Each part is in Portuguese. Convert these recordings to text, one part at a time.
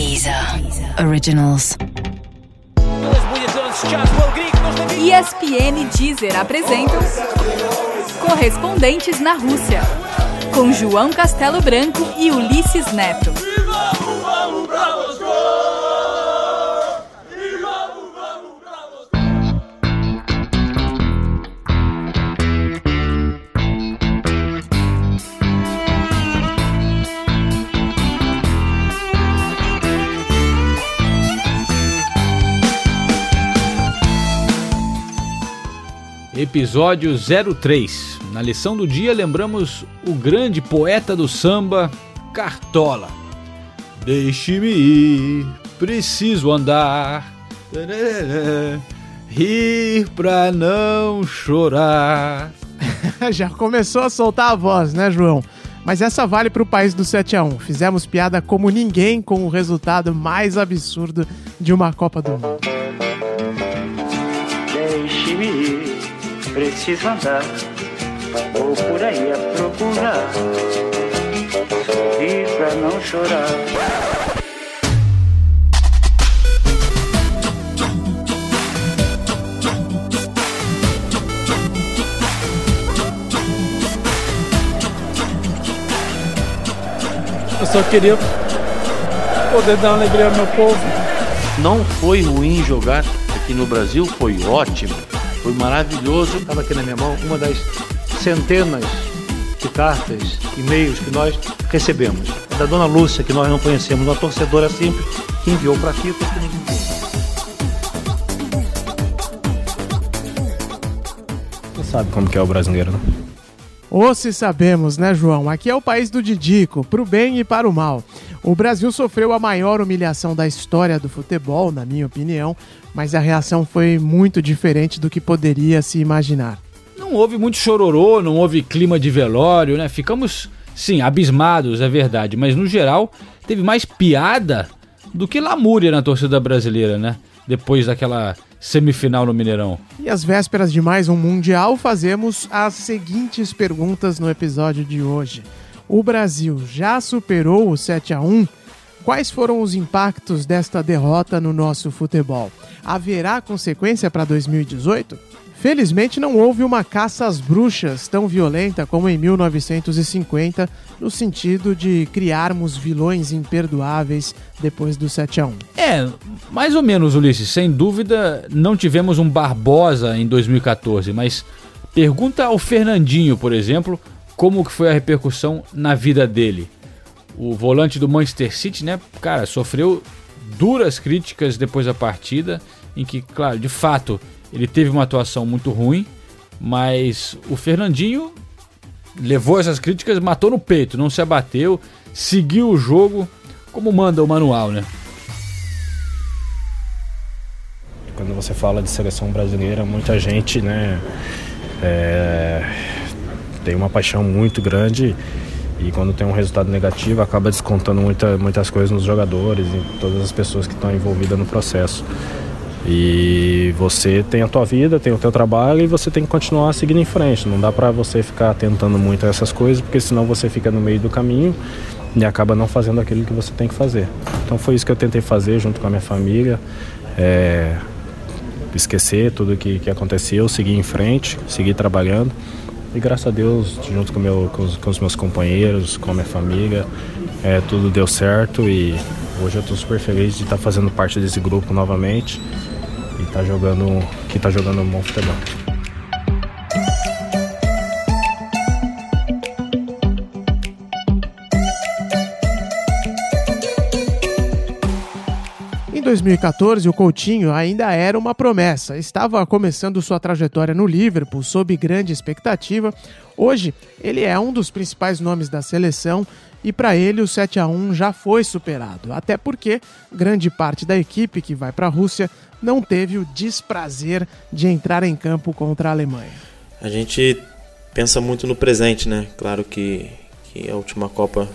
Deezer Originals. ESPN Deezer apresentam Correspondentes na Rússia, com João Castelo Branco e Ulisses Neto. Episódio 03. Na lição do dia lembramos o grande poeta do samba, Cartola. Deixe-me ir, preciso andar, rir pra não chorar. Já começou a soltar a voz, né, João? Mas essa vale pro país do 7 a 1 Fizemos piada como ninguém com o resultado mais absurdo de uma Copa do Mundo. Deixe-me ir, preciso andar. Vou por aí a procurar. Sorrir pra não chorar. Eu só queria poder dar uma alegria ao meu povo. Não foi ruim jogar aqui no Brasil, foi ótimo, foi maravilhoso. Estava aqui na minha mão uma das centenas de cartas, e-mails que nós recebemos. É da dona Lúcia, que nós não conhecemos, uma torcedora simples, que enviou para aqui porque ninguém viu. Você sabe como que é o brasileiro, né? Ou se sabemos, né, João? Aqui é o país do Didico, pro bem e para o mal. O Brasil sofreu a maior humilhação da história do futebol, na minha opinião, mas a reação foi muito diferente do que poderia se imaginar. Não houve muito chororô, não houve clima de velório, né? Ficamos, sim, abismados, é verdade, mas no geral teve mais piada do que lamúria na torcida brasileira, né? Depois daquela semifinal no Mineirão. E às vésperas de mais um Mundial, fazemos as seguintes perguntas no episódio de hoje. O Brasil já superou o 7 a 1 Quais foram os impactos desta derrota no nosso futebol? Haverá consequência para 2018? Felizmente não houve uma caça às bruxas tão violenta como em 1950, no sentido de criarmos vilões imperdoáveis depois do 7 a 1. É, mais ou menos, Ulisses. Sem dúvida, não tivemos um Barbosa em 2014, mas pergunta ao Fernandinho, por exemplo, como que foi a repercussão na vida dele. O volante do Manchester City, né, cara, sofreu duras críticas depois da partida, em que, claro, de fato, ele teve uma atuação muito ruim, mas o Fernandinho levou essas críticas, matou no peito, não se abateu, seguiu o jogo como manda o manual, né? Quando você fala de seleção brasileira, muita gente, né, é, tem uma paixão muito grande e quando tem um resultado negativo acaba descontando muita, muitas coisas nos jogadores e todas as pessoas que estão envolvidas no processo. E você tem a tua vida, tem o teu trabalho e você tem que continuar seguindo em frente. Não dá para você ficar tentando muito essas coisas, porque senão você fica no meio do caminho e acaba não fazendo aquilo que você tem que fazer. Então foi isso que eu tentei fazer junto com a minha família. É, esquecer tudo que, que aconteceu, seguir em frente, seguir trabalhando. E graças a Deus, junto com, meu, com, os, com os meus companheiros, com a minha família, é, tudo deu certo e hoje eu estou super feliz de estar tá fazendo parte desse grupo novamente e tá jogando, que está jogando um bom futebol. 2014, o Coutinho ainda era uma promessa. Estava começando sua trajetória no Liverpool sob grande expectativa. Hoje, ele é um dos principais nomes da seleção e para ele o 7 a 1 já foi superado. Até porque grande parte da equipe que vai para a Rússia não teve o desprazer de entrar em campo contra a Alemanha. A gente pensa muito no presente, né? Claro que, que a última Copa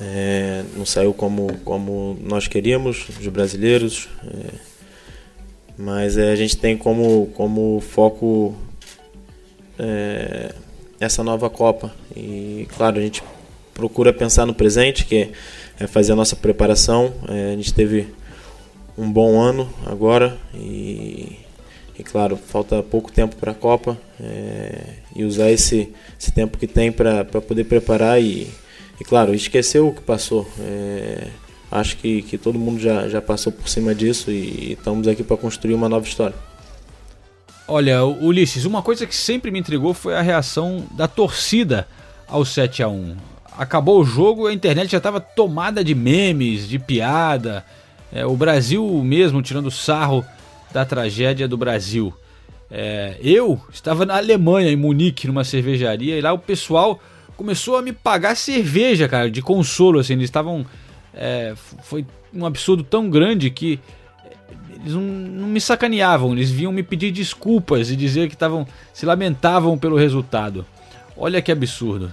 é, não saiu como, como nós queríamos, os brasileiros, é, mas é, a gente tem como, como foco essa nova Copa. E claro, a gente procura pensar no presente, que é, fazer a nossa preparação. É, a gente teve um bom ano agora e, e claro, falta pouco tempo para a Copa é, e usar esse, esse tempo que tem para poder preparar e, e, claro, esquecer o que passou. É, acho que, que todo mundo já, já passou por cima disso e, e estamos aqui para construir uma nova história. Olha, Ulisses, uma coisa que sempre me intrigou foi a reação da torcida ao 7 a 1 Acabou o jogo, a internet já estava tomada de memes, de piada. É, o Brasil mesmo tirando sarro da tragédia do Brasil. É, eu estava na Alemanha, em Munique, numa cervejaria, e lá o pessoal começou a me pagar cerveja, cara, de consolo, assim, eles estavam... É, foi um absurdo tão grande que eles não, não, me sacaneavam, eles vinham me pedir desculpas e dizer que estavam se lamentavam pelo resultado. Olha que absurdo.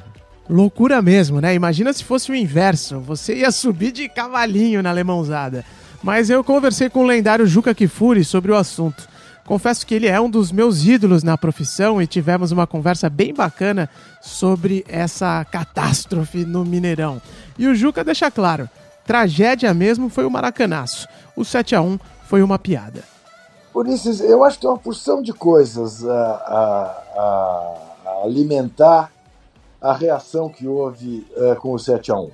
Loucura mesmo, né? Imagina se fosse o inverso, você ia subir de cavalinho na alemãozada. Mas eu conversei com o lendário Juca Kifuri sobre o assunto. Confesso que ele é um dos meus ídolos na profissão e tivemos uma conversa bem bacana sobre essa catástrofe no Mineirão. E o Juca deixa claro: tragédia mesmo foi o Maracanaço. O 7 a 1 foi uma piada. Ulisses, eu acho que tem uma porção de coisas a, a, a alimentar a reação que houve uh, com o 7 a 1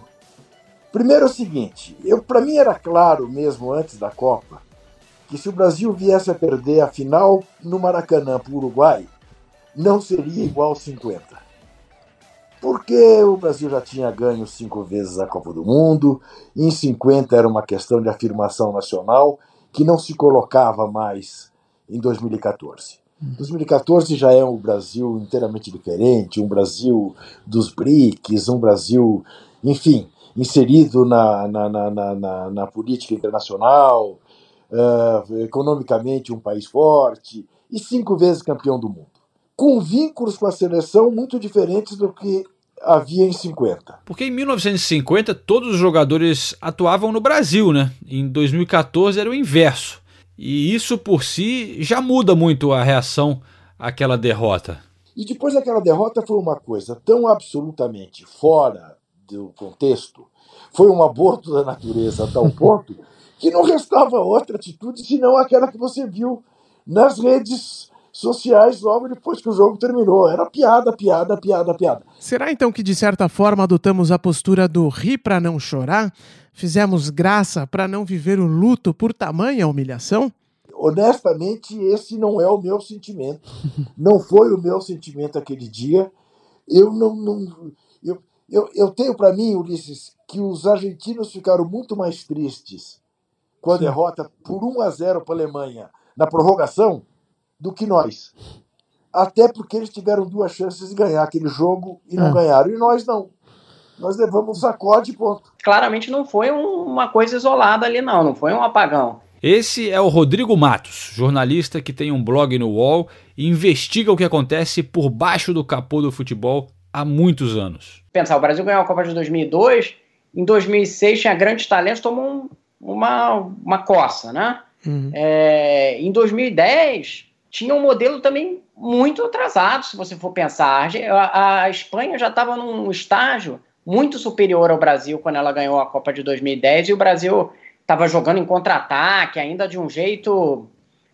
Primeiro é o seguinte, para mim era claro mesmo antes da Copa que se o Brasil viesse a perder a final no Maracanã para o Uruguai, não seria igual 50. Porque o Brasil já tinha ganho cinco vezes a Copa do Mundo, em 50 era uma questão de afirmação nacional que não se colocava mais em 2014. 2014 já é um Brasil inteiramente diferente, um Brasil dos BRICS, um Brasil, enfim, inserido na, na, na, na, na política internacional, uh, economicamente um país forte e cinco vezes campeão do mundo. Com vínculos com a seleção muito diferentes do que havia em 50. Porque em 1950 todos os jogadores atuavam no Brasil, né? Em 2014 era o inverso. E isso por si já muda muito a reação àquela derrota. E depois daquela derrota foi uma coisa tão absolutamente fora do contexto, foi um aborto da natureza a tal ponto que não restava outra atitude senão aquela que você viu nas redes sociais logo depois que o jogo terminou. Era piada, piada, piada, piada. Será então que de certa forma adotamos a postura do rir para não chorar? Fizemos graça para não viver o luto por tamanha humilhação? Honestamente, esse não é o meu sentimento. Não foi o meu sentimento aquele dia. Eu não, não eu, eu, eu tenho para mim, Ulisses, que os argentinos ficaram muito mais tristes com a Sim. derrota por 1 a 0 para a Alemanha na prorrogação do que nós. Até porque eles tiveram duas chances de ganhar aquele jogo e não é. ganharam. E nós não. Nós levamos um sacode ponto. Claramente não foi um, uma coisa isolada ali, não. Não foi um apagão. Esse é o Rodrigo Matos, jornalista que tem um blog no UOL e investiga o que acontece por baixo do capô do futebol há muitos anos. Pensar, o Brasil ganhou a Copa de 2002, em 2006 tinha grandes talentos, tomou um, uma, uma coça, né? Uhum. É, em 2010 tinha um modelo também muito atrasado, se você for pensar. A, a Espanha já estava num estágio muito superior ao Brasil quando ela ganhou a Copa de 2010 e o Brasil estava jogando em contra-ataque, ainda de um jeito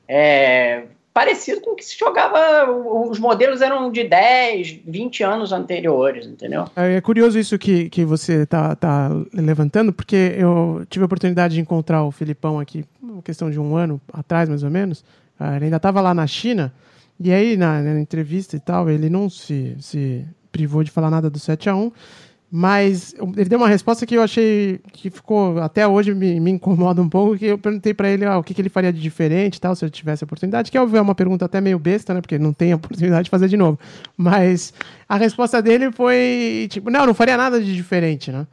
é, parecido com o que se jogava. Os modelos eram de 10, 20 anos anteriores, entendeu? É, é curioso isso que, que você tá, tá levantando, porque eu tive a oportunidade de encontrar o Filipão aqui, questão de um ano atrás, mais ou menos. Ah, ele ainda estava lá na China, e aí na, na, entrevista e tal, ele não se, se privou de falar nada do 7 a 1 mas ele deu uma resposta que eu achei que ficou, até hoje me, me incomoda um pouco, que eu perguntei para ele ah, o que, que, ele faria de diferente tal, se ele tivesse a oportunidade, que é uma pergunta até meio besta, né, porque não tem a oportunidade de fazer de novo. Mas a resposta dele foi, tipo, não, não faria nada de diferente, né.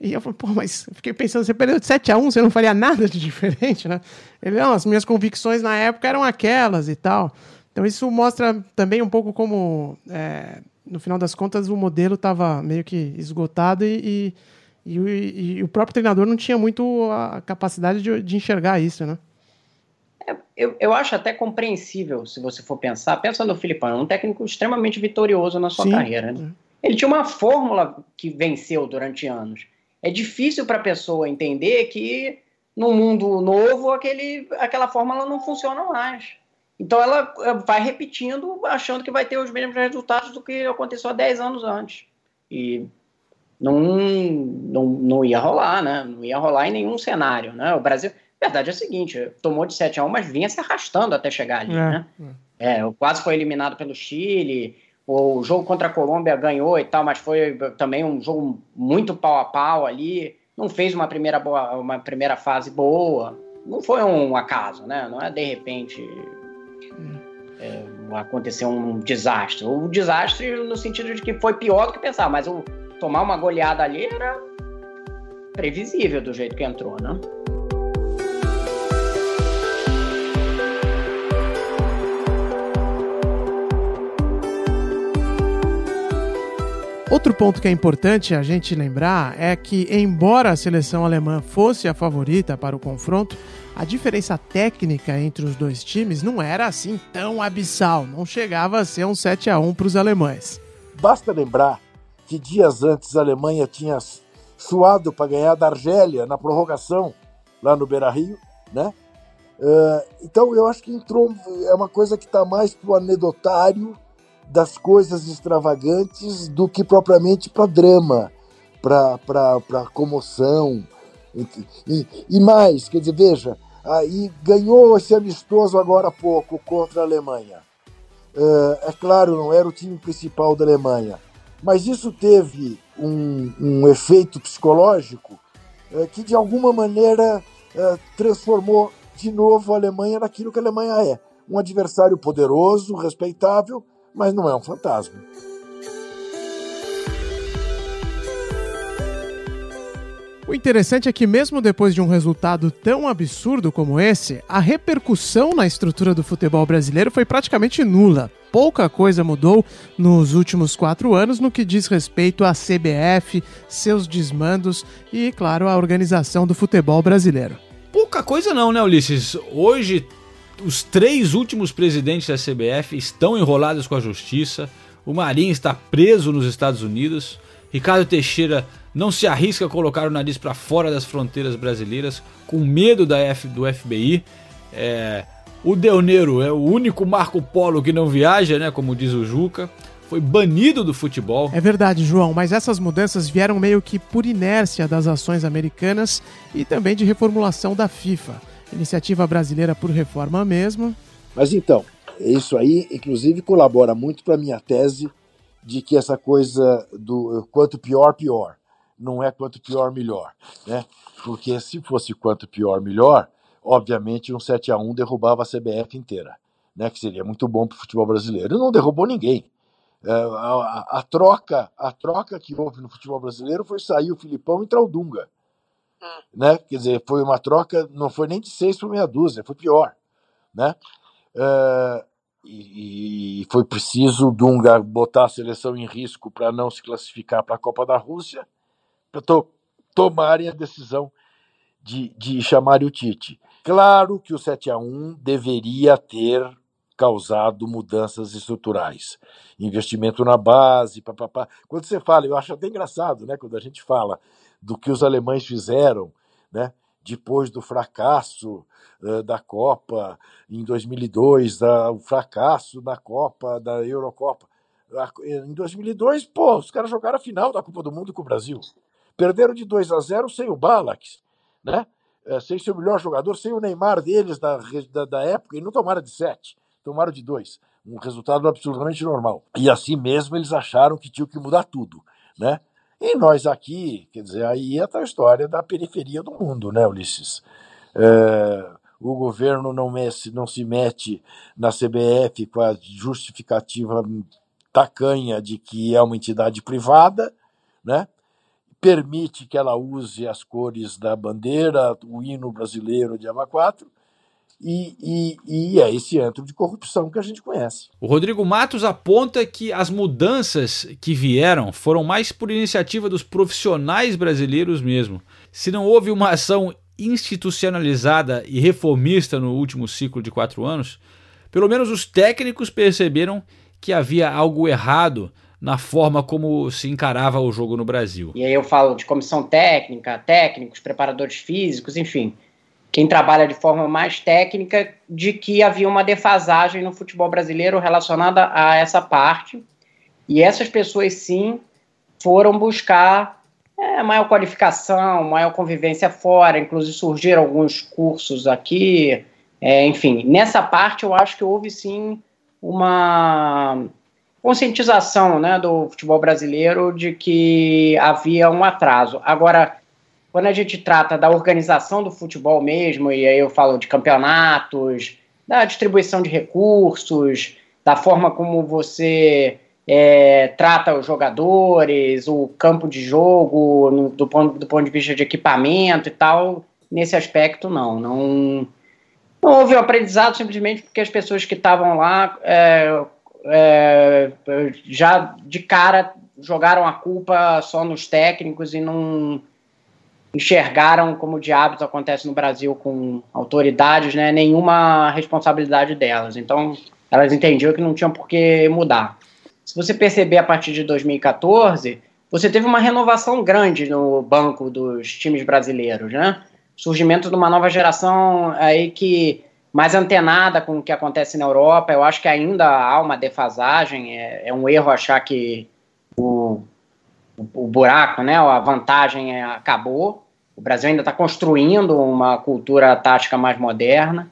E eu falei, pô, mas fiquei pensando, você perdeu de 7 a 1 você não faria nada de diferente, né? Ele, não, as minhas convicções na época eram aquelas e tal. Então isso mostra também um pouco como... É, no final das contas, o modelo estava meio que esgotado e, e, e, e, o próprio treinador não tinha muito a capacidade de, de enxergar isso, né? É, eu, eu acho até compreensível, se você for pensar. Pensa no Filipão, um técnico extremamente vitorioso na sua Sim. carreira. Né? Ele tinha uma fórmula que venceu durante anos. é difícil para a pessoa entender que no mundo novo aquele, aquela fórmula não funciona mais. Então ela eh, vai repetindo, achando que vai ter os mesmos resultados do que aconteceu há 10 anos antes. E não, não, não ia rolar, né? Não ia rolar em nenhum cenário, né? O Brasil, a verdade é a seguinte, tomou de 7 a 1, mas vinha se arrastando até chegar ali, é, né? É. é, quase foi eliminado pelo Chile, o jogo contra a Colômbia ganhou e tal, mas foi também um jogo muito pau a pau ali, não fez uma primeira, boa, uma primeira fase boa, não foi um acaso, né? Não é de repente aconteceu um desastre. O desastre no sentido de que foi pior do que pensar, mas o tomar uma goleada ali era previsível do jeito que entrou, né? Outro ponto que é importante a gente lembrar é que, embora a seleção alemã fosse a favorita para o confronto, a diferença técnica entre os dois times não era assim tão abissal, não chegava a ser um 7 a 1 para os alemães. Basta lembrar que dias antes a Alemanha tinha suado para ganhar da Argélia na prorrogação lá no Beira-Rio, né? Uh, então eu acho que entrou é uma coisa que está mais para o anedotário das coisas extravagantes do que propriamente para drama, para comoção. E, e, mais, quer dizer, veja, aí ganhou esse amistoso agora há pouco contra a Alemanha. Uh, é claro, não era o time principal da Alemanha, mas isso teve um, um efeito psicológico uh, que, de alguma maneira, uh, transformou de novo a Alemanha naquilo que a Alemanha é: um adversário poderoso, respeitável, mas não é um fantasma. O interessante é que, mesmo depois de um resultado tão absurdo como esse, a repercussão na estrutura do futebol brasileiro foi praticamente nula. Pouca coisa mudou nos últimos quatro anos no que diz respeito à CBF, seus desmandos e, claro, a organização do futebol brasileiro. Pouca coisa não, né, Ulisses? Hoje os três últimos presidentes da CBF estão enrolados com a justiça. O Marinho está preso nos Estados Unidos. Ricardo Teixeira não se arrisca a colocar o nariz para fora das fronteiras brasileiras, com medo da F, do FBI. É, o Del Nero é o único Marco Polo que não viaja, né, como diz o Juca. Foi banido do futebol. É verdade, João, mas essas mudanças vieram meio que por inércia das ações americanas e também de reformulação da FIFA. Iniciativa brasileira por reforma mesmo. Mas então, isso aí, inclusive, colabora muito para a minha tese de que essa coisa do quanto pior, pior. Não é quanto pior, melhor. Né? Porque se fosse quanto pior, melhor, obviamente um 7 a 1 derrubava a CBF inteira, né? que seria muito bom para o futebol brasileiro. Não derrubou ninguém. É, a, a, a, troca a troca que houve no futebol brasileiro foi sair o Filipão e entrar o Dunga. Né? Quer dizer, foi uma troca, não foi nem de seis por meia dúzia, foi pior. Né? Uh, e, e, foi preciso Dunga botar a seleção em risco para não se classificar para a Copa da Rússia, to tomarem a decisão de, de chamar o Tite. Claro que o 7 a 1 deveria ter causado mudanças estruturais. Investimento na base, papapá. Quando você fala, eu acho até engraçado, né, quando a gente fala do que os alemães fizeram, né? depois do fracasso uh, da Copa em 2002, da, o fracasso da Copa, da Eurocopa. Em 2002, pô, os caras jogaram a final da Copa do Mundo com o Brasil. Perderam de 2 a 0 sem o Balak, né? É, sem seu melhor jogador, sem o Neymar deles da, da, da época, e não tomaram de 7, tomaram de 2. Um resultado absolutamente normal. E assim mesmo eles acharam que tinham que mudar tudo, né? E nós aqui, quer dizer, aí é a história da periferia do mundo, né, Ulisses? É, o governo não, mece, não se mete na CBF com a justificativa tacanha de que é uma entidade privada, né? Permite que ela use as cores da bandeira, o hino brasileiro de Ava 4, e, e, e, é esse antro de corrupção que a gente conhece. O Rodrigo Matos aponta que as mudanças que vieram foram mais por iniciativa dos profissionais brasileiros mesmo. Se não houve uma ação institucionalizada e reformista no último ciclo de quatro anos, pelo menos os técnicos perceberam que havia algo errado na forma como se encarava o jogo no Brasil. E aí eu falo de comissão técnica, técnicos, preparadores físicos, enfim, quem trabalha de forma mais técnica, de que havia uma defasagem no futebol brasileiro relacionada a essa parte. E essas pessoas, sim, foram buscar é, maior qualificação, maior convivência fora, inclusive surgiram alguns cursos aqui, é, enfim, nessa parte eu acho que houve sim uma conscientização né, do futebol brasileiro de que havia um atraso. Agora, quando a gente trata da organização do futebol mesmo, e aí eu falo de campeonatos, da distribuição de recursos, da forma como você é, trata os jogadores, o campo de jogo, no, do, ponto, do ponto de vista de equipamento e tal, nesse aspecto não. Não, não houve um aprendizado simplesmente porque as pessoas que estavam lá é, é, já de cara jogaram a culpa só nos técnicos e não enxergaram como diabos acontece no Brasil com autoridades, né, nenhuma responsabilidade delas. Então, elas entendiam que não tinham por que mudar. Se você perceber a partir de 2014, você teve uma renovação grande no banco dos times brasileiros, né? Surgimento de uma nova geração aí que mais antenada com o que acontece na Europa. Eu acho que ainda há uma defasagem. É, é um erro achar que o, o, buraco, né, a vantagem é, acabou. O Brasil ainda está construindo uma cultura tática mais moderna.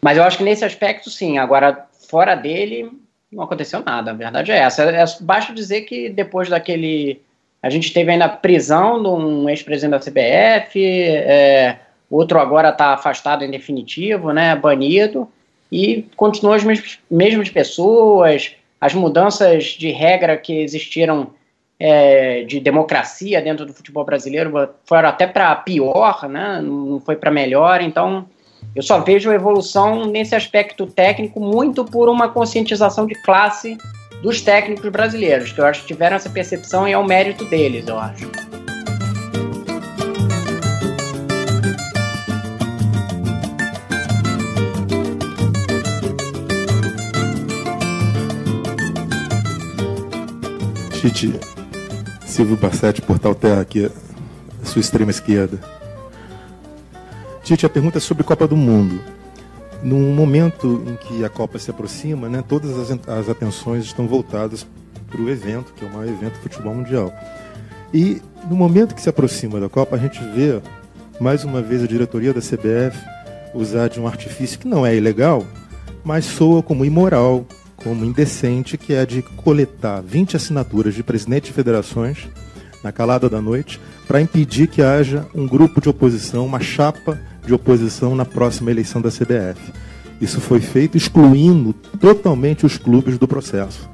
Mas eu acho que nesse aspecto, sim. Agora, fora dele, não aconteceu nada. A verdade é essa. É, basta dizer que depois daquele. A gente teve ainda prisão de um ex-presidente da CBF. É, outro agora está afastado em definitivo, né, banido, e continuam as mesmas, mesmas pessoas, as mudanças de regra que existiram é, de democracia dentro do futebol brasileiro foram até para pior, né, não foi para melhor, então eu só vejo evolução nesse aspecto técnico muito por uma conscientização de classe dos técnicos brasileiros, que eu acho que tiveram essa percepção e é o mérito deles, eu acho. Tite, Silvio Bassetti, Portal Terra, aqui, à sua extrema esquerda. Tite, a pergunta é sobre Copa do Mundo. Num momento em que a Copa se aproxima, né, todas as, as atenções estão voltadas para o evento, que é o maior evento do futebol mundial. E no momento que se aproxima da Copa, a gente vê, mais uma vez, a diretoria da CBF usar de um artifício que não é ilegal, mas soa como imoral, como indecente, que é a de coletar 20 assinaturas de presidente de federações na calada da noite para impedir que haja um grupo de oposição, uma chapa de oposição na próxima eleição da CBF. Isso foi feito excluindo totalmente os clubes do processo.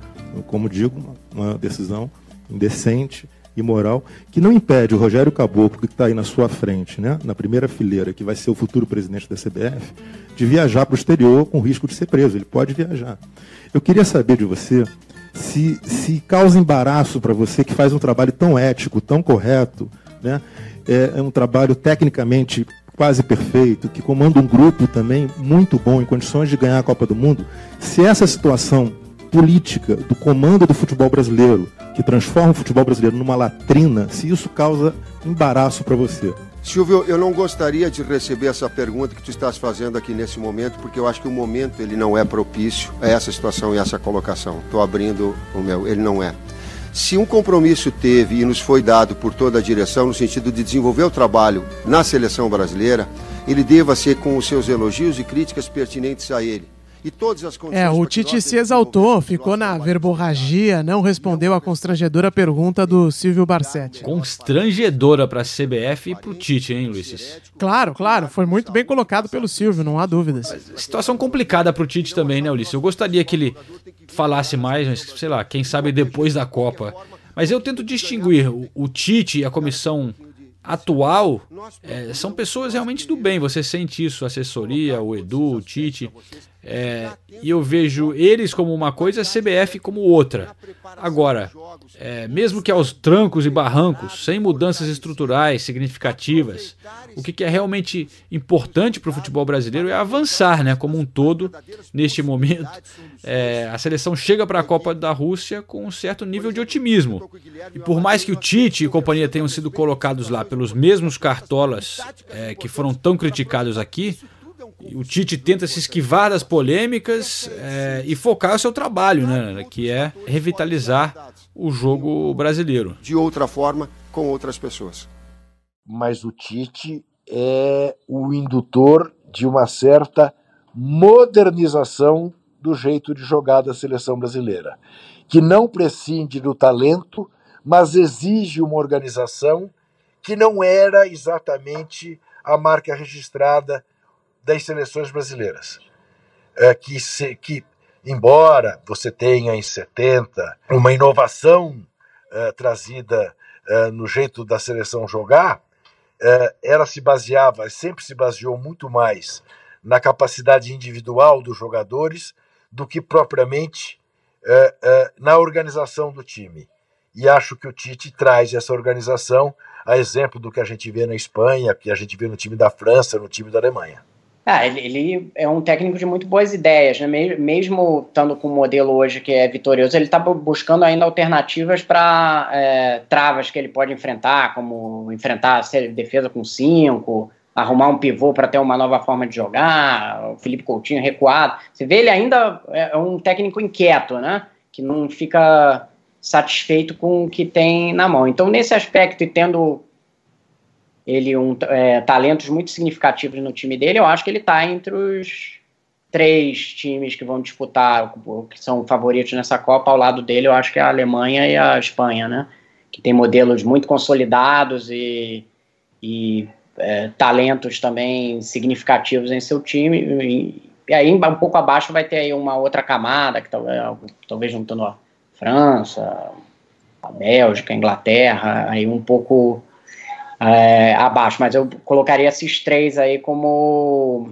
Como digo, uma decisão indecente, imoral, que não impede o Rogério Caboclo, que está aí na sua frente, né, na primeira fileira, que vai ser o futuro presidente da CBF, de viajar para o exterior com risco de ser preso. Ele pode viajar. Eu queria saber de você se, se causa embaraço para você que faz um trabalho tão ético, tão correto, né, é, é um trabalho tecnicamente quase perfeito, que comanda um grupo também muito bom, em condições de ganhar a Copa do Mundo, se essa situação política do comando do futebol brasileiro, que transforma o futebol brasileiro numa latrina, se isso causa embaraço para você. Silvio, eu não gostaria de receber essa pergunta que tu estás fazendo aqui nesse momento, porque eu acho que o momento ele não é propício a essa situação e essa colocação. Estou abrindo o meu, ele não é. Se um compromisso teve e nos foi dado por toda a direção no sentido de desenvolver o trabalho na seleção brasileira, ele deva ser com os seus elogios e críticas pertinentes a ele e todas as condições. É, o Tite se exaltou, ficou na verborragia, não respondeu a constrangedora pergunta do Silvio Barsetti. Constrangedora para a CBF e para o Tite, hein, Luiz? Claro, claro, foi muito bem colocado pelo Silvio, não há dúvidas. Situação complicada para o Tite também, né, Ulisses? Eu gostaria que ele falasse mais, sei lá, quem sabe depois da Copa. Mas eu tento distinguir o, o Tite e a comissão atual é, são pessoas realmente do bem. Você sente isso, a assessoria, o Edu, o Tite É, e eu vejo eles como uma coisa, a CBF como outra. Agora, é, mesmo que aos trancos e barrancos, sem mudanças estruturais significativas, o que, é realmente importante para o futebol brasileiro é avançar, né, como um todo, neste momento. É, a seleção chega para a Copa da Rússia com um certo nível de otimismo. E por mais que o Tite e companhia tenham sido colocados lá pelos mesmos cartolas é, que foram tão criticados aqui, o Tite tenta se esquivar das polêmicas é, e focar o seu trabalho, né, que é revitalizar o jogo brasileiro. De outra forma, com outras pessoas. Mas o Tite é o indutor de uma certa modernização do jeito de jogar da seleção brasileira, que não prescinde do talento, mas exige uma organização que não era exatamente a marca registrada das seleções brasileiras. É, que, se, que, embora você tenha em 70 uma inovação é, trazida é, no jeito da seleção jogar, é, ela se baseava, sempre se baseou muito mais na capacidade individual dos jogadores do que propriamente é, é, na organização do time. E acho que o Tite traz essa organização, a exemplo do que a gente vê na Espanha, que a gente vê no time da França, no time da Alemanha. Ah, ele, é um técnico de muito boas ideias, né? mesmo, estando com o modelo hoje que é vitorioso, ele está buscando ainda alternativas para é, travas que ele pode enfrentar, como enfrentar a defesa com cinco, arrumar um pivô para ter uma nova forma de jogar, o Felipe Coutinho recuado. Você vê, ele ainda é, é um técnico inquieto, né? Que não fica satisfeito com o que tem na mão. Então, nesse aspecto, e tendo ele um, é, talentos muito significativos no time dele, eu acho que ele está entre os três times que vão disputar, que são favoritos nessa Copa, ao lado dele eu acho que é a Alemanha e a Espanha, né? Que tem modelos muito consolidados e, e é, talentos também significativos em seu time. E, e, aí um pouco abaixo vai ter aí uma outra camada, que talvez, juntando a França, a Bélgica, a Inglaterra, aí um pouco é, abaixo, mas eu colocaria esses três aí como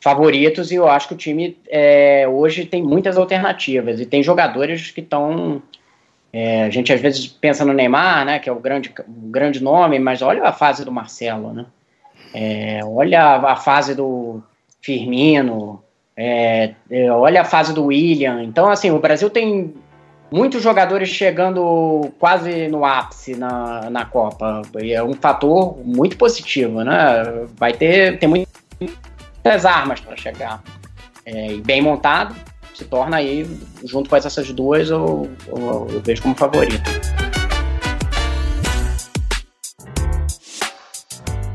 favoritos e eu acho que o time é, hoje tem muitas alternativas e tem jogadores que estão é, a gente às vezes pensa no Neymar, né, que é o grande, o grande nome, mas olha a fase do Marcelo, né? É, olha a fase do Firmino, é, é, olha a fase do William. Então, assim, o Brasil tem muitos jogadores chegando quase no ápice na, na Copa. E é um fator muito positivo, né? Vai ter, ter muitas armas para chegar. É, e bem montado, se torna aí, junto com essas duas, eu, eu, eu vejo como favorito.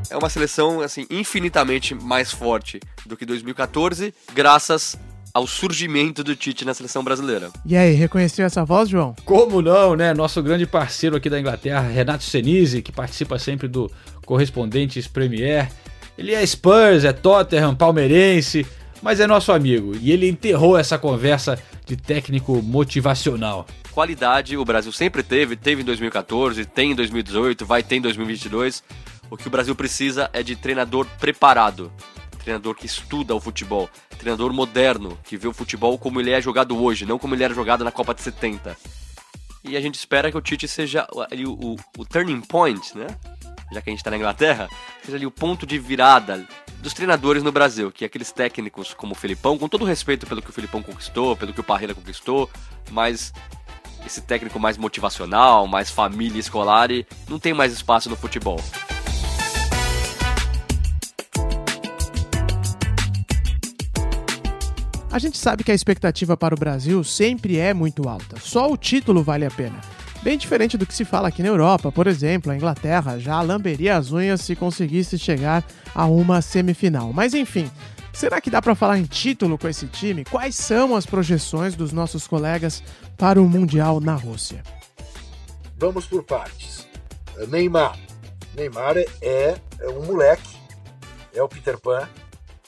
É uma seleção assim infinitamente mais forte do que 2014, graças ao surgimento do Tite na seleção brasileira. E aí, reconheceu essa voz, João? Como não, né? Nosso grande parceiro aqui da Inglaterra, Renato Senise, que participa sempre do Correspondentes Premier. Ele é Spurs, é Tottenham, palmeirense, mas é nosso amigo. E ele enterrou essa conversa de técnico motivacional. Qualidade o Brasil sempre teve, teve em 2014, tem em 2018, vai ter em 2022. O que o Brasil precisa é de treinador preparado treinador que estuda o futebol, treinador moderno, que vê o futebol como ele é jogado hoje, não como ele era jogado na Copa de 70. E a gente espera que o Tite seja ali o, o, o turning point, né? Já que a gente está na Inglaterra, seja ali o ponto de virada dos treinadores no Brasil, que aqueles técnicos como o Filipão, com todo o respeito pelo que o Filipão conquistou, pelo que o Parreira conquistou, mas esse técnico mais motivacional, mais família escolar e não tem mais espaço no futebol. A gente sabe que a expectativa para o Brasil sempre é muito alta, só o título vale a pena. Bem diferente do que se fala aqui na Europa, por exemplo, a Inglaterra já lamberia as unhas se conseguisse chegar a uma semifinal. Mas enfim, será que dá para falar em título com esse time? Quais são as projeções dos nossos colegas para o Mundial na Rússia? Vamos por partes. Neymar. Neymar é, é um moleque, é o Peter Pan,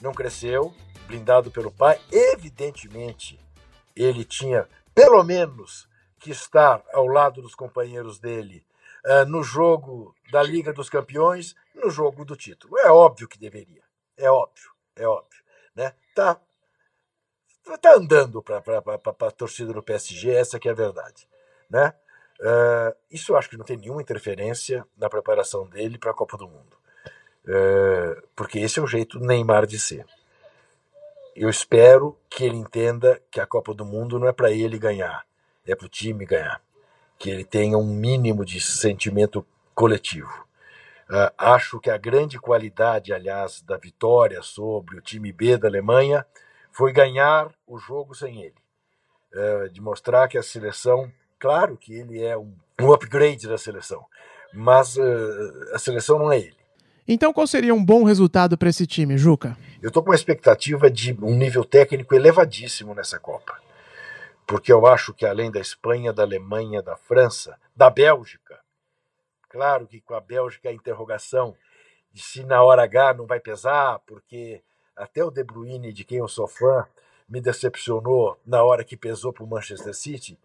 não cresceu, blindado pelo pai, evidentemente ele tinha pelo menos que estar ao lado dos companheiros dele uh, no jogo da Liga dos Campeões, no jogo do título. É óbvio que deveria. É óbvio, é óbvio. Né? Tá está andando para a torcida do PSG, essa que é a verdade. Né? Uh, isso acho que não tem nenhuma interferência na preparação dele para a Copa do Mundo. Uh, porque esse é o jeito Neymar de ser. Eu espero que ele entenda que a Copa do Mundo não é para ele ganhar, é para o time ganhar. Que ele tenha um mínimo de sentimento coletivo. Uh, acho que a grande qualidade, aliás, da vitória sobre o time B da Alemanha foi ganhar o jogo sem ele. Uh, de mostrar que a seleção, claro que ele é um, um upgrade da seleção, mas uh, a seleção não é ele. Então, qual seria um bom resultado para esse time, Juca? Eu estou com uma expectativa de um nível técnico elevadíssimo nessa Copa. Porque eu acho que além da Espanha, da Alemanha, da França, da Bélgica, claro que com a Bélgica a interrogação de se na hora H não vai pesar, porque até o De Bruyne, de quem eu sou fã, me decepcionou na hora que pesou para o Manchester City.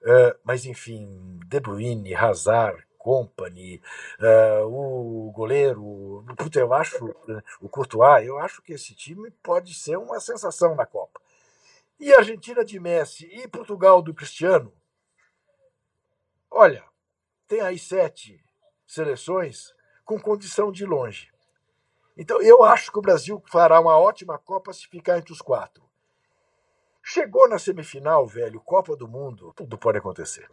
Uh, mas enfim, De Bruyne, Hazard, Company, uh, o goleiro, puta, eu acho, o Courtois, eu acho que esse time pode ser uma sensação na Copa. E a Argentina de Messi e Portugal do Cristiano, olha, tem aí sete seleções com condição de longe. Então eu acho que o Brasil fará uma ótima Copa se ficar entre os quatro. Chegou na semifinal, velho, Copa do Mundo, tudo pode acontecer.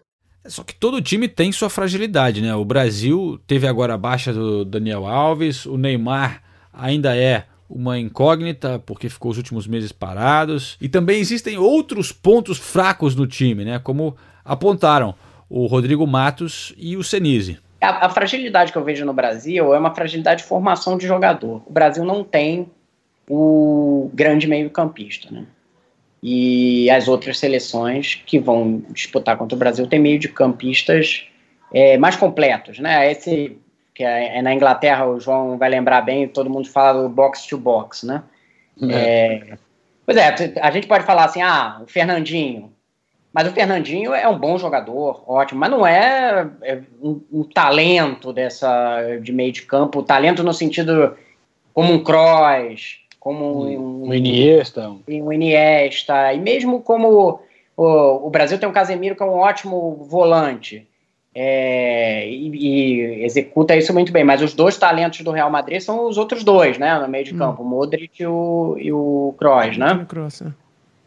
Só que todo time tem sua fragilidade, né? O Brasil teve agora a baixa do Daniel Alves, o Neymar ainda é uma incógnita porque ficou os últimos meses parados e também existem outros pontos fracos no time, né? Como apontaram o Rodrigo Matos e o Senise. A, a fragilidade que eu vejo no Brasil é uma fragilidade de formação de jogador. O Brasil não tem o grande meio-campista, né? E as outras seleções que vão disputar contra o Brasil têm meio de campistas é, mais completos, né? Esse que é, é, na Inglaterra, o João vai lembrar bem, todo mundo fala do box to box, né? É. É, pois é, a gente pode falar assim, ah, o Fernandinho. Mas o Fernandinho é um bom jogador, ótimo, mas não é, é um, um, talento dessa de meio de campo, talento no sentido como um Kroos, como um, um Iniesta. Um Iniesta, e mesmo como o, o Brasil tem um Casemiro que é um ótimo volante, é, e, e, executa isso muito bem, mas os dois talentos do Real Madrid são os outros dois, né, no meio de hum. campo, o Modric e o, e o Kroos, né? Kroos, é.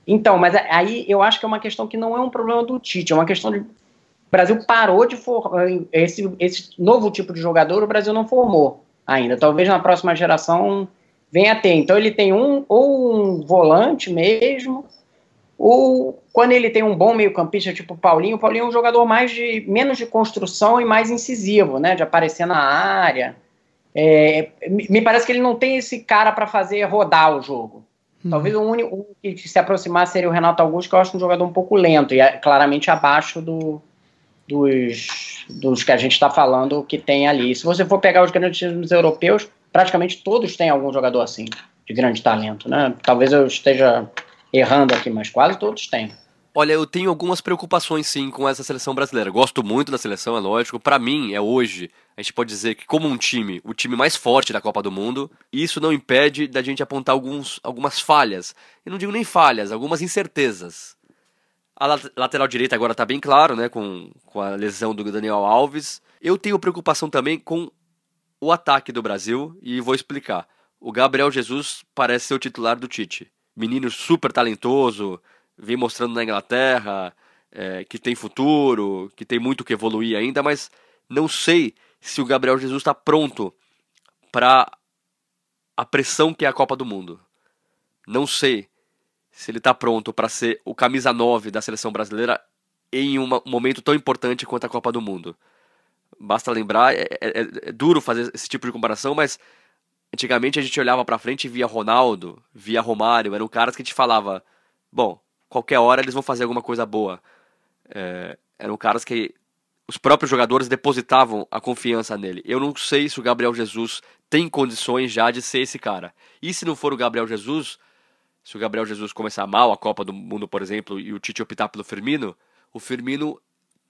Então, mas aí eu acho que é uma questão que não é um problema do Tite, é uma questão de o Brasil parou de formar esse, esse novo tipo de jogador, o Brasil não formou ainda. Talvez na próxima geração vem a ter. Então ele tem um ou um volante mesmo, ou quando ele tem um bom meio-campista, tipo o Paulinho, o Paulinho é um jogador mais de menos de construção e mais incisivo, né? De aparecer na área. É, me parece que ele não tem esse cara para fazer rodar o jogo. Hum. Talvez o único que se aproximar seria o Renato Augusto, que eu acho um jogador um pouco lento e é claramente abaixo do, dos, dos que a gente está falando que tem ali. Se você for pegar os grandes times europeus, praticamente todos têm algum jogador assim, de grande talento, né? Talvez eu esteja errando aqui, mas quase todos têm. Olha, eu tenho algumas preocupações sim com essa seleção brasileira. Gosto muito da seleção, é lógico. Para mim, é hoje, a gente pode dizer que como um time, o time mais forte da Copa do Mundo, isso não impede da gente apontar alguns, algumas falhas. Eu não digo nem falhas, algumas incertezas. A lateral direita agora tá bem claro, né, com, com a lesão do Daniel Alves. Eu tenho preocupação também com o ataque do Brasil e vou explicar. O Gabriel Jesus parece ser o titular do Tite. Menino super talentoso, vem mostrando na Inglaterra é, que tem futuro, que tem muito que evoluir ainda, mas não sei se o Gabriel Jesus está pronto para a pressão que é a Copa do Mundo. Não sei se ele está pronto para ser o camisa 9 da seleção brasileira em um momento tão importante quanto a Copa do Mundo. Basta lembrar, é, é, é, é, duro fazer esse tipo de comparação, mas antigamente a gente olhava para frente e via Ronaldo, via Romário, eram caras que te falava, bom, qualquer hora eles vão fazer alguma coisa boa. É, eram caras que os próprios jogadores depositavam a confiança nele. Eu não sei se o Gabriel Jesus tem condições já de ser esse cara. E se não for o Gabriel Jesus, se o Gabriel Jesus começar mal a Copa do Mundo, por exemplo, e o Tite optar pelo Firmino, o Firmino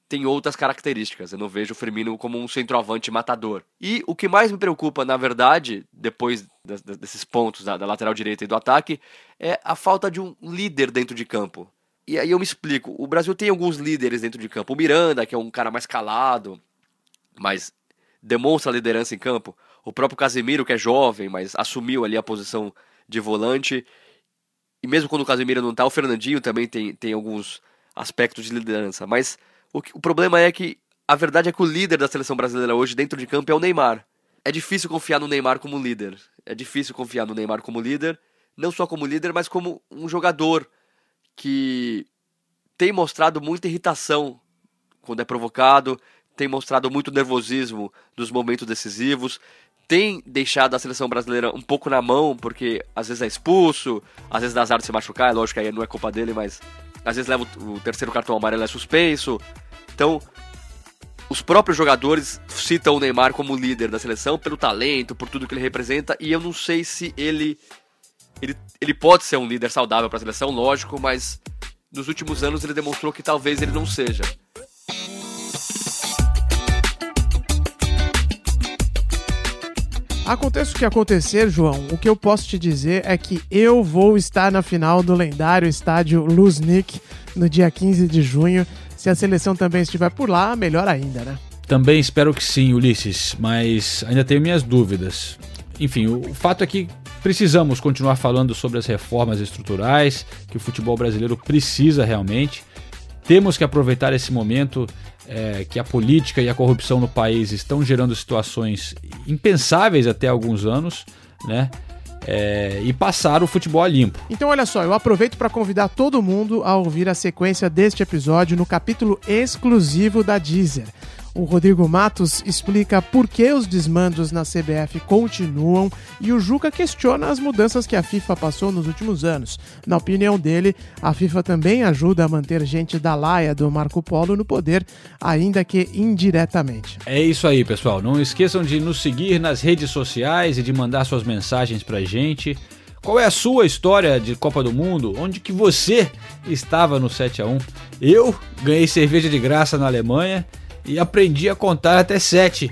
tem outras características. Eu não vejo o Firmino como um centroavante matador. E o que mais me preocupa, na verdade, depois desses pontos da, lateral direita e do ataque, é a falta de um líder dentro de campo. E aí eu me explico. O Brasil tem alguns líderes dentro de campo. O Miranda, que é um cara mais calado, mas demonstra liderança em campo. O próprio Casemiro, que é jovem, mas assumiu ali a posição de volante. E mesmo quando o Casemiro não tá, o Fernandinho também tem, tem alguns aspectos de liderança. Mas o, que, o problema é que a verdade é que o líder da seleção brasileira hoje dentro de campo é o Neymar. É difícil confiar no Neymar como líder. É difícil confiar no Neymar como líder, não só como líder, mas como um jogador que tem mostrado muita irritação quando é provocado, tem mostrado muito nervosismo nos momentos decisivos, tem deixado a seleção brasileira um pouco na mão, porque às vezes é expulso, às vezes dá azar de se machucar, é lógico que aí não é culpa dele, mas às vezes leva o terceiro cartão amarelo é suspenso. Então, os próprios jogadores citam o Neymar como líder da seleção pelo talento, por tudo que ele representa, e eu não sei se ele ele, ele pode ser um líder saudável para a seleção, lógico, mas nos últimos anos ele demonstrou que talvez ele não seja. Aconteça o que acontecer, João, o que eu posso te dizer é que eu vou estar na final do lendário estádio Luznik no dia 15 de junho. Se a seleção também estiver por lá, melhor ainda, né? Também espero que sim, Ulisses, mas ainda tenho minhas dúvidas. Enfim, o fato é que precisamos continuar falando sobre as reformas estruturais que o futebol brasileiro precisa realmente. Temos que aproveitar esse momento é, que a política e a corrupção no país estão gerando situações impensáveis até alguns anos, né? É, e passar o futebol a limpo. Então, olha só, eu aproveito para convidar todo mundo a ouvir a sequência deste episódio no capítulo exclusivo da Deezer. O Rodrigo Matos explica por que os desmandos na CBF continuam e o Juca questiona as mudanças que a FIFA passou nos últimos anos. Na opinião dele, a FIFA também ajuda a manter gente da laia do Marco Polo no poder, ainda que indiretamente. É isso aí, pessoal. Não esqueçam de nos seguir nas redes sociais e de mandar suas mensagens pra gente. Qual é a sua história de Copa do Mundo? Onde que você estava no 7 a 1? Eu ganhei cerveja de graça na Alemanha e aprendi a contar até sete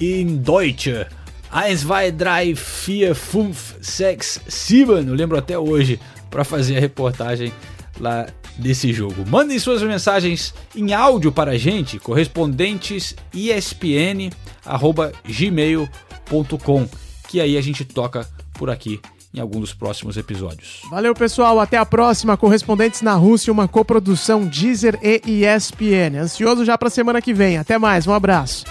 em Deutsche. Eins, zwei, drei, vier, fünf, sechs, sieben. Eu lembro até hoje para fazer a reportagem lá desse jogo. Mandem suas mensagens em áudio para a gente, correspondentes espn@gmail.com, que aí a gente toca por aqui em algum dos próximos episódios. Valeu, pessoal. Até a próxima. Correspondentes na Rússia, uma coprodução Deezer e ESPN. Ansioso já para a semana que vem. Até mais. Um abraço.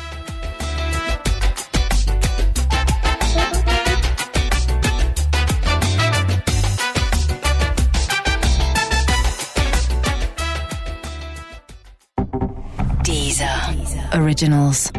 Deezer. Originals.